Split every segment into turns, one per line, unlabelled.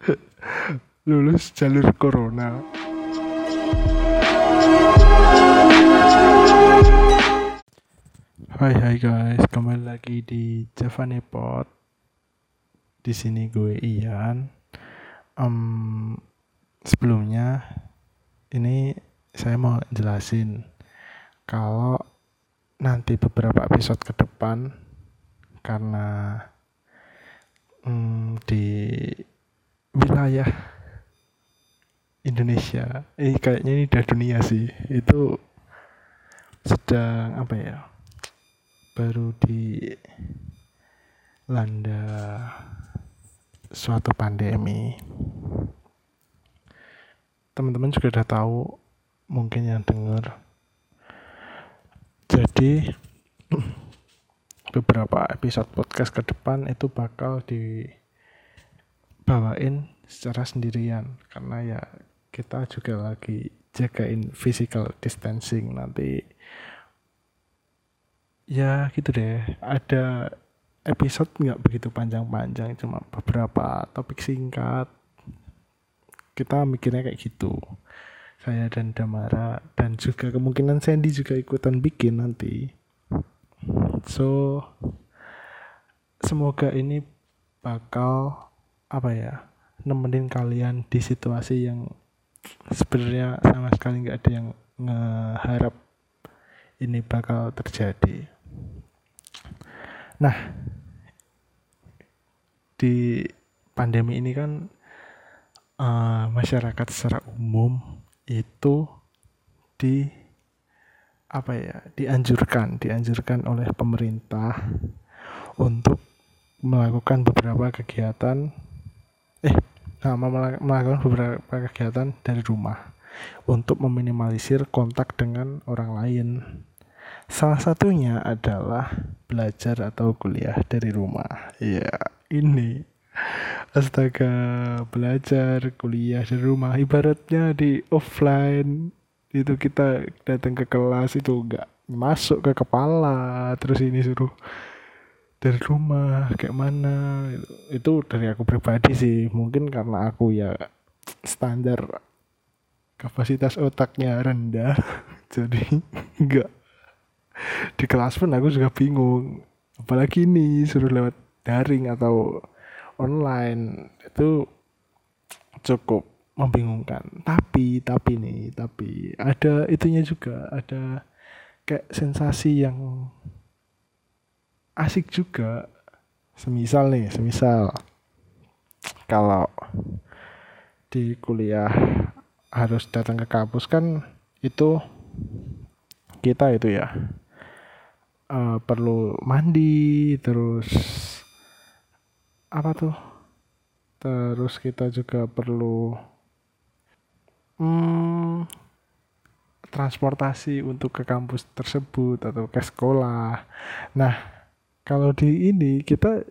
lulus jalur corona Hai hai guys, kembali lagi di Javane Pod. Di sini gue Ian. Em, sebelumnya ini saya mau jelasin kalau nanti beberapa episode ke depan karena mm, di wilayah Indonesia, eh kayaknya ini udah dunia sih, itu sedang apa ya? baru di landa suatu pandemi. Teman-teman juga udah tahu mungkin yang dengar. Jadi beberapa episode podcast ke depan itu bakal dibawain secara sendirian. Karena ya kita juga lagi jagain physical distancing nanti. Ya gitu deh. Ada episode nggak begitu panjang-panjang cuma beberapa topik singkat? Kita mikirnya kayak gitu. Saya dan Damara dan juga kemungkinan Sandy juga ikutan bikin nanti. So semoga ini bakal apa ya nemenin kalian di situasi yang sebenarnya sama sekali nggak ada yang ngeharap ini bakal terjadi. Nah, di pandemi ini kan uh, masyarakat secara umum itu di apa ya dianjurkan dianjurkan oleh pemerintah untuk melakukan beberapa kegiatan eh nah, melakukan beberapa kegiatan dari rumah untuk meminimalisir kontak dengan orang lain. Salah satunya adalah belajar atau kuliah dari rumah. Ya, ini. Astaga belajar kuliah dari rumah. Ibaratnya di offline itu kita datang ke kelas itu enggak masuk ke kepala terus ini suruh dari rumah kayak mana itu, itu dari aku pribadi sih. Mungkin karena aku ya standar kapasitas otaknya rendah jadi enggak di kelas pun aku juga bingung. Apalagi ini suruh lewat daring atau online itu cukup membingungkan. Tapi tapi nih tapi ada itunya juga. Ada kayak sensasi yang asik juga. Semisal nih semisal. Kalau di kuliah harus datang ke kampus kan itu kita itu ya uh, perlu mandi terus apa tuh? Terus kita juga perlu hmm, transportasi untuk ke kampus tersebut atau ke sekolah. Nah kalau di ini kita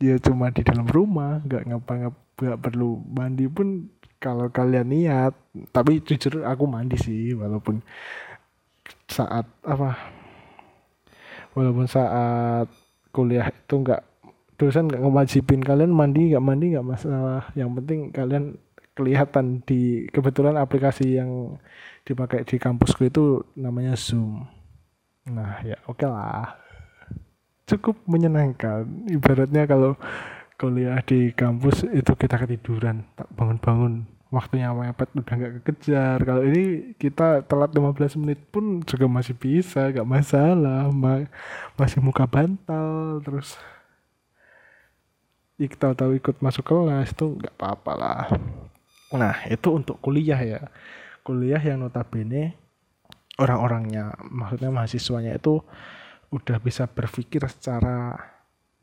ya cuma di dalam rumah nggak ngapa nggak perlu mandi pun kalau kalian niat. Tapi jujur aku mandi sih walaupun saat apa walaupun saat kuliah itu nggak dosen nggak ngewajibin kalian mandi nggak mandi nggak masalah. Yang penting kalian kelihatan di kebetulan aplikasi yang dipakai di kampusku itu namanya Zoom. Nah ya oke okay lah cukup menyenangkan. Ibaratnya kalau kuliah di kampus itu kita ketiduran tak bangun-bangun. Waktunya mepet udah nggak kekejar. Kalau ini kita telat 15 menit pun juga masih bisa nggak masalah. Ma masih muka bantal terus kita tahu ikut masuk kelas itu nggak apa-apa lah. Nah itu untuk kuliah ya. Kuliah yang notabene orang-orangnya maksudnya mahasiswanya itu udah bisa berpikir secara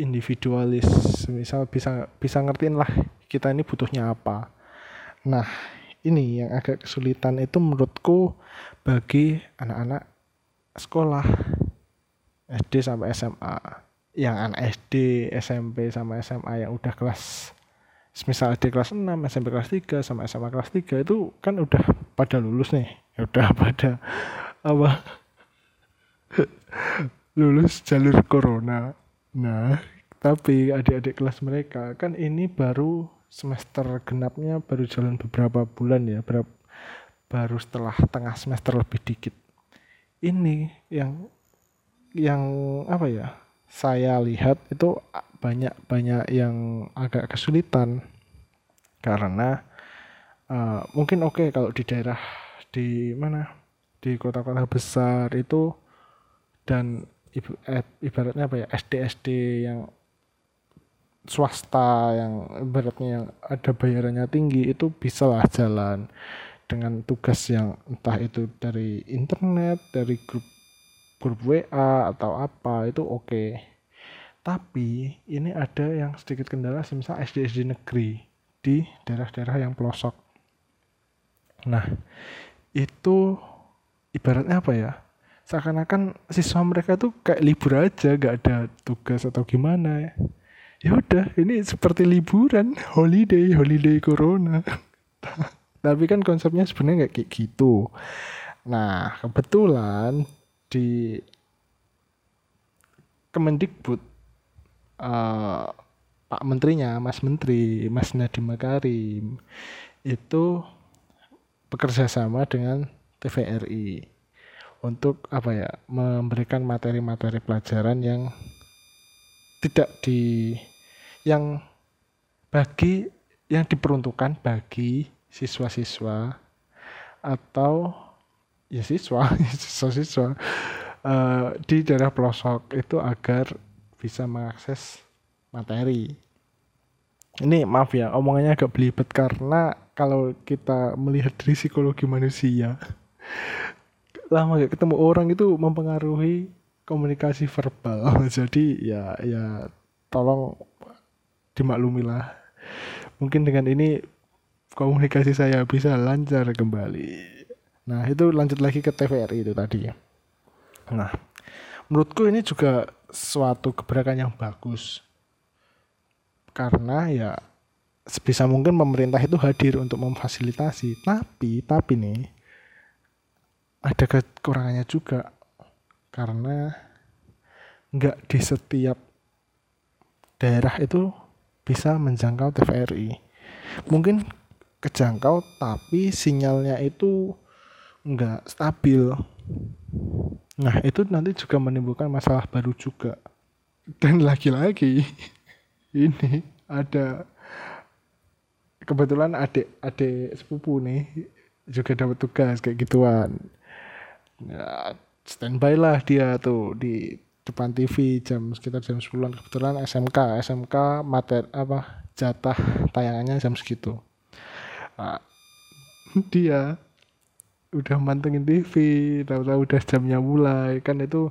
individualis misal bisa bisa ngertiin lah kita ini butuhnya apa Nah, ini yang agak kesulitan itu menurutku bagi anak-anak sekolah SD sampai SMA. Yang anak SD, SMP sama SMA yang udah kelas misal SD kelas 6, SMP kelas 3 sama SMA kelas 3 itu kan udah pada lulus nih. Ya udah pada apa? Lulus jalur corona. Nah, tapi adik-adik kelas mereka kan ini baru semester genapnya baru jalan beberapa bulan ya berapa baru setelah tengah semester lebih dikit ini yang yang apa ya saya lihat itu banyak banyak yang agak kesulitan karena uh, mungkin oke okay, kalau di daerah di mana di kota-kota besar itu dan ibaratnya apa ya SD SD yang swasta yang ibaratnya yang ada bayarannya tinggi itu bisa lah jalan dengan tugas yang entah itu dari internet dari grup grup WA atau apa itu oke okay. tapi ini ada yang sedikit kendala misal SD SD negeri di daerah-daerah yang pelosok nah itu ibaratnya apa ya seakan-akan siswa mereka tuh kayak libur aja gak ada tugas atau gimana ya. Ya udah ini seperti liburan holiday holiday corona. Tapi kan konsepnya sebenarnya nggak kayak gitu. Nah kebetulan di Kemendikbud uh, Pak Menterinya Mas Menteri Mas Nadiem Makarim itu bekerja sama dengan TVRI untuk apa ya memberikan materi-materi pelajaran yang tidak di yang bagi yang diperuntukkan bagi siswa-siswa atau ya siswa siswa-siswa uh, di daerah pelosok itu agar bisa mengakses materi. Ini maaf ya, omongannya agak belibet karena kalau kita melihat dari psikologi manusia, lama gak ketemu orang itu mempengaruhi komunikasi verbal. Jadi ya ya tolong dimaklumilah. Mungkin dengan ini komunikasi saya bisa lancar kembali. Nah, itu lanjut lagi ke TVRI itu tadi. Nah, menurutku ini juga suatu kebijakan yang bagus. Karena ya sebisa mungkin pemerintah itu hadir untuk memfasilitasi. Tapi, tapi nih ada kekurangannya juga karena nggak di setiap daerah itu bisa menjangkau TVRI. Mungkin kejangkau tapi sinyalnya itu nggak stabil. Nah itu nanti juga menimbulkan masalah baru juga. Dan lagi-lagi ini ada kebetulan adik adik sepupu nih juga dapat tugas kayak gituan. Ya, standby lah dia tuh di depan TV jam sekitar jam 10 kebetulan SMK SMK materi apa jatah tayangannya jam segitu. Nah, dia udah mantengin TV tahu-tahu udah jamnya mulai. Kan itu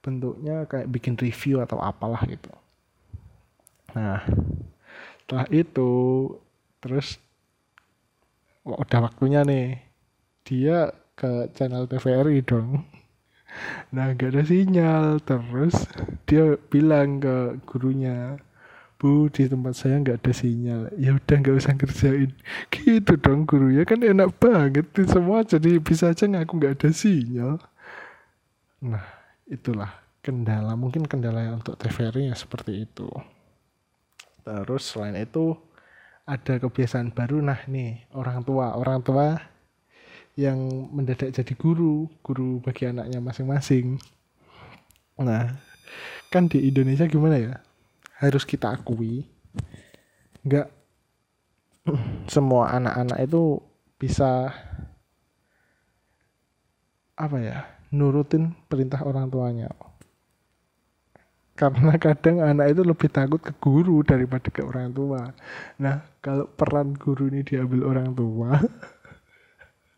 bentuknya kayak bikin review atau apalah gitu. Nah setelah itu terus udah waktunya nih. Dia ke channel TVRI dong. Nah gak ada sinyal. Terus dia bilang ke gurunya bu di tempat saya nggak ada sinyal. Ya udah nggak usah kerjain gitu dong guru. Ya kan enak banget semua jadi bisa aja ngaku nggak ada sinyal. Nah itulah kendala mungkin kendala untuk TVRI ya seperti itu. Terus selain itu ada kebiasaan baru. Nah nih orang tua. Orang tua yang mendadak jadi guru guru bagi anaknya masing-masing. Nah kan di Indonesia gimana ya? Harus kita akui nggak semua anak-anak itu bisa apa ya nurutin perintah orang tuanya. Karena kadang anak itu lebih takut ke guru daripada ke orang tua. Nah kalau peran guru ini diambil orang tua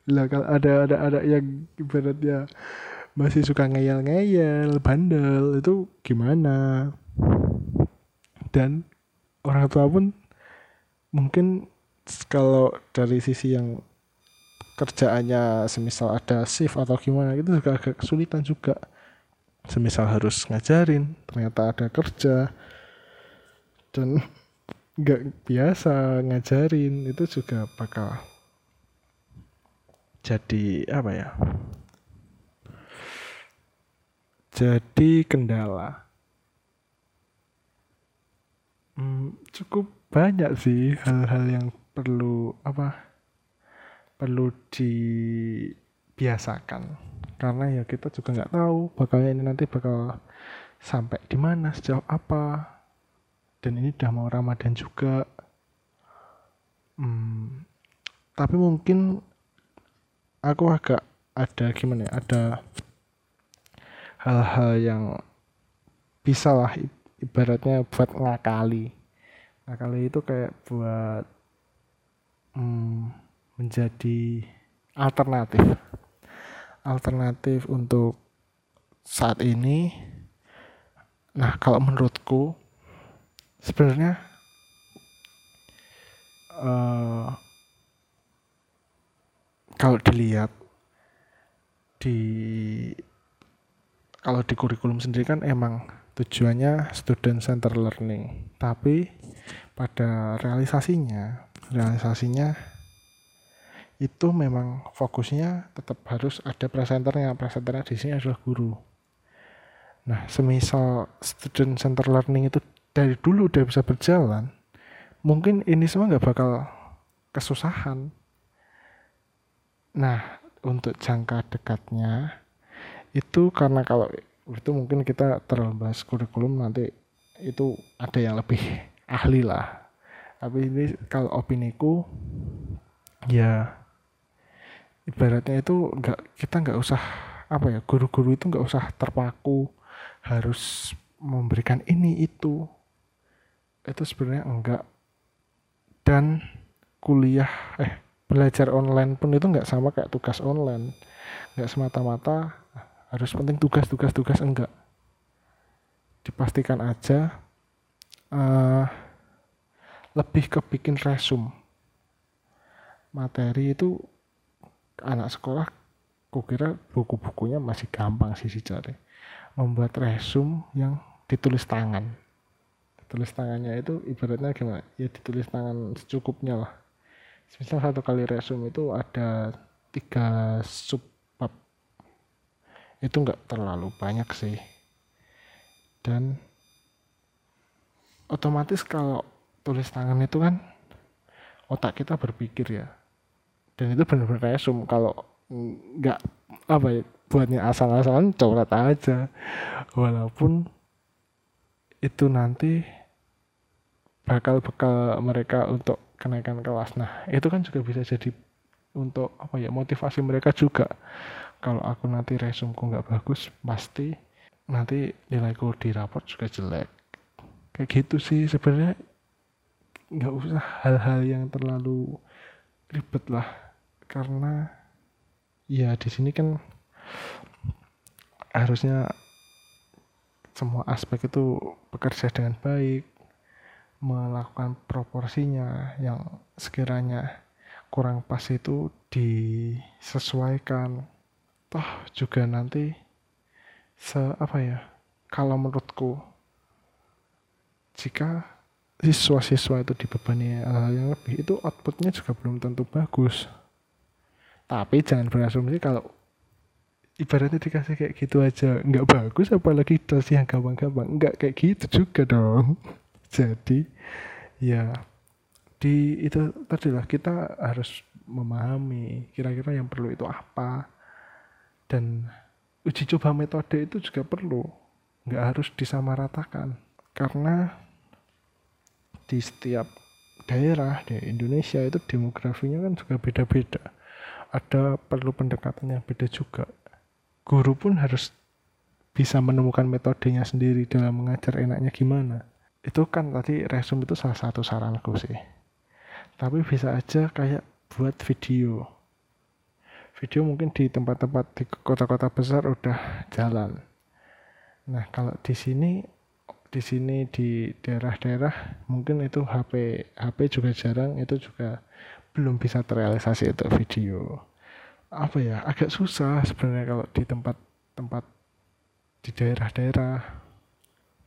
lah kalau ada ada ada yang ibaratnya masih suka ngeyel-ngeyel bandel itu gimana? Dan orang tua pun mungkin kalau dari sisi yang kerjaannya semisal ada shift atau gimana itu juga agak kesulitan juga. Semisal harus ngajarin ternyata ada kerja dan nggak biasa ngajarin itu juga bakal jadi apa ya jadi kendala. Hmm, cukup banyak sih hal-hal yang perlu apa perlu dibiasakan. Karena ya kita juga nggak tahu bakalnya ini nanti bakal sampai di mana sejauh apa. Dan ini udah mau Ramadan juga. Hmm, tapi mungkin aku agak ada gimana ya ada hal-hal yang bisa lah ibaratnya buat ngakali. Ngakali itu kayak buat hmm, menjadi alternatif. Alternatif untuk saat ini. Nah kalau menurutku sebenarnya uh, kalau dilihat di kalau di kurikulum sendiri kan emang tujuannya student center learning. Tapi pada realisasinya realisasinya itu memang fokusnya tetap harus ada presenternya. Presenternya di sini adalah guru. Nah semisal student center learning itu dari dulu udah bisa berjalan, mungkin ini semua nggak bakal kesusahan. Nah, untuk jangka dekatnya itu karena kalau itu mungkin kita terlalu bahas kurikulum nanti itu ada yang lebih ahli lah. Tapi ini kalau opiniku ya ibaratnya itu nggak kita nggak usah apa ya guru-guru itu nggak usah terpaku harus memberikan ini itu itu sebenarnya enggak dan kuliah eh belajar online pun itu enggak sama kayak tugas online. Enggak semata-mata harus penting tugas tugas tugas enggak. Dipastikan aja uh, lebih ke bikin resume. Materi itu anak sekolah kukira buku-bukunya masih gampang sih cari membuat resume yang ditulis tangan. Tulis tangannya itu ibaratnya gimana? Ya ditulis tangan secukupnya lah misal satu kali resume itu ada tiga sub bab itu nggak terlalu banyak sih. Dan otomatis kalau tulis tangan itu kan otak kita berpikir ya. Dan itu benar-benar resume. Kalau nggak apa ya buatnya asal-asalan coret aja. Walaupun itu nanti bakal bekal mereka untuk kenaikan kelas. Nah, itu kan juga bisa jadi untuk apa ya motivasi mereka juga. Kalau aku nanti resumku nggak bagus, pasti nanti nilaiku di raport juga jelek. Kayak gitu sih sebenarnya nggak usah hal-hal yang terlalu ribet lah karena ya di sini kan harusnya semua aspek itu bekerja dengan baik melakukan proporsinya yang sekiranya kurang pas itu disesuaikan. Toh juga nanti se apa ya kalau menurutku jika siswa-siswa itu dibebani hal yang lebih itu outputnya juga belum tentu bagus. Tapi jangan berasumsi kalau ibaratnya dikasih kayak gitu aja nggak bagus apalagi dosnya yang gampang-gampang. Nggak kayak gitu juga dong jadi ya di itu tadi lah kita harus memahami kira-kira yang perlu itu apa. Dan uji coba metode itu juga perlu. Nggak harus disamaratakan. Karena di setiap daerah di Indonesia itu demografinya kan juga beda-beda. Ada perlu pendekatan yang beda juga. Guru pun harus bisa menemukan metodenya sendiri dalam mengajar enaknya gimana itu kan tadi resume itu salah satu saranku sih. Tapi bisa aja kayak buat video. Video mungkin di tempat-tempat di kota-kota besar udah jalan. Nah kalau di sini di sini di daerah-daerah mungkin itu HP HP juga jarang itu juga belum bisa terrealisasi itu video. Apa ya agak susah sebenarnya kalau di tempat-tempat di daerah-daerah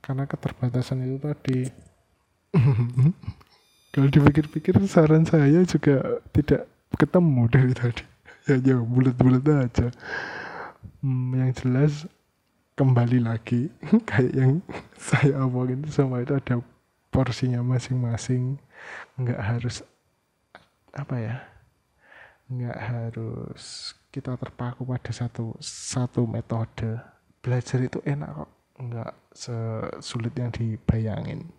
karena keterbatasan itu tadi. Kalau dipikir-pikir saran saya juga tidak ketemu dari tadi. Ya ya bulat-bulat aja. Hmm, yang jelas kembali lagi kayak yang saya omongin semua itu ada porsinya masing-masing. Nggak harus apa ya nggak harus kita terpaku pada satu satu metode. Belajar itu enak kok nggak sesulit yang dibayangin.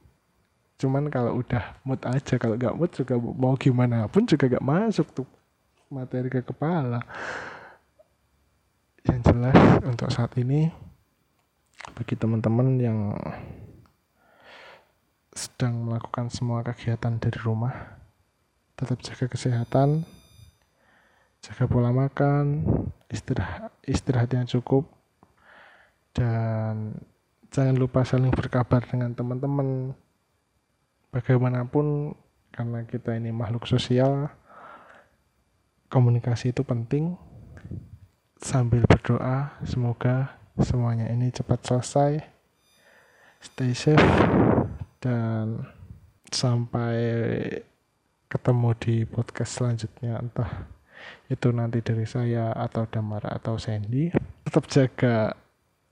Cuman kalau udah mood aja kalau nggak mood juga mau gimana pun juga nggak masuk tuh materi ke kepala. Yang jelas untuk saat ini bagi teman-teman yang sedang melakukan semua kegiatan dari rumah tetap jaga kesehatan jaga pola makan istirahat istirahat yang cukup dan jangan lupa saling berkabar dengan teman-teman bagaimanapun karena kita ini makhluk sosial komunikasi itu penting. Sambil berdoa semoga semuanya ini cepat selesai. Stay safe dan sampai ketemu di podcast selanjutnya. Entah itu nanti dari saya atau Damara atau Sandy. Tetap jaga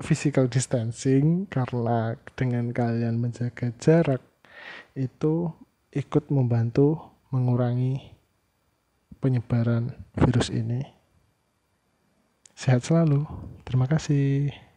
physical distancing karena dengan kalian menjaga jarak itu ikut membantu mengurangi penyebaran virus ini. Sehat selalu. Terima kasih.